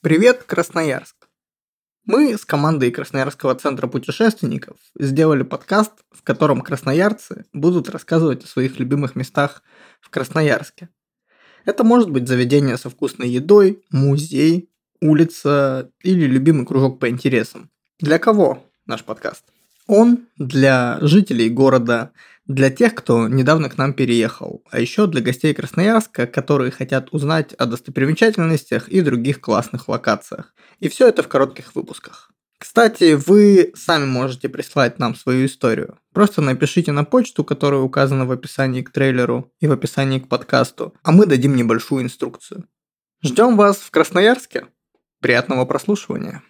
Привет, Красноярск! Мы с командой Красноярского центра путешественников сделали подкаст, в котором красноярцы будут рассказывать о своих любимых местах в Красноярске. Это может быть заведение со вкусной едой, музей, улица или любимый кружок по интересам. Для кого наш подкаст? Он для жителей города, для тех, кто недавно к нам переехал, а еще для гостей Красноярска, которые хотят узнать о достопримечательностях и других классных локациях. И все это в коротких выпусках. Кстати, вы сами можете прислать нам свою историю. Просто напишите на почту, которая указана в описании к трейлеру и в описании к подкасту, а мы дадим небольшую инструкцию. Ждем вас в Красноярске. Приятного прослушивания.